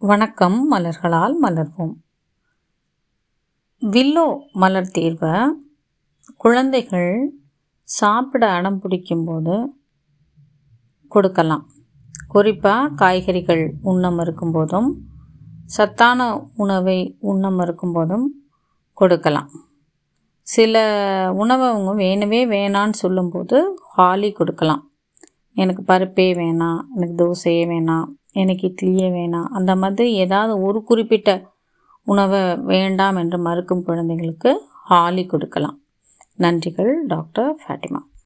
வணக்கம் மலர்களால் மலர்வோம். வில்லோ மலர் தீர்வை குழந்தைகள் சாப்பிட அடம் பிடிக்கும்போது கொடுக்கலாம். குறிப்பாக காய்கறிகள் உண்ண மறுக்கும்போதும் சத்தான உணவை உண்ண மறுக்கும்போதும் கொடுக்கலாம். சில உணவை அவங்க வேணவே வேணான்னு சொல்லும்போது ஹாலி கொடுக்கலாம். எனக்கு பருப்பே வேணாம் எனக்கு தோசையே வேணாம் எனக்கு இட்லியே வேணாம். அந்த மாதிரி ஏதாவது ஒரு குறிப்பிட்ட உணவை வேண்டாம் என்று மறுக்கும் குழந்தைகளுக்கு ஹாலி கொடுக்கலாம். நன்றிகள் டாக்டர் ஃபேட்டிமா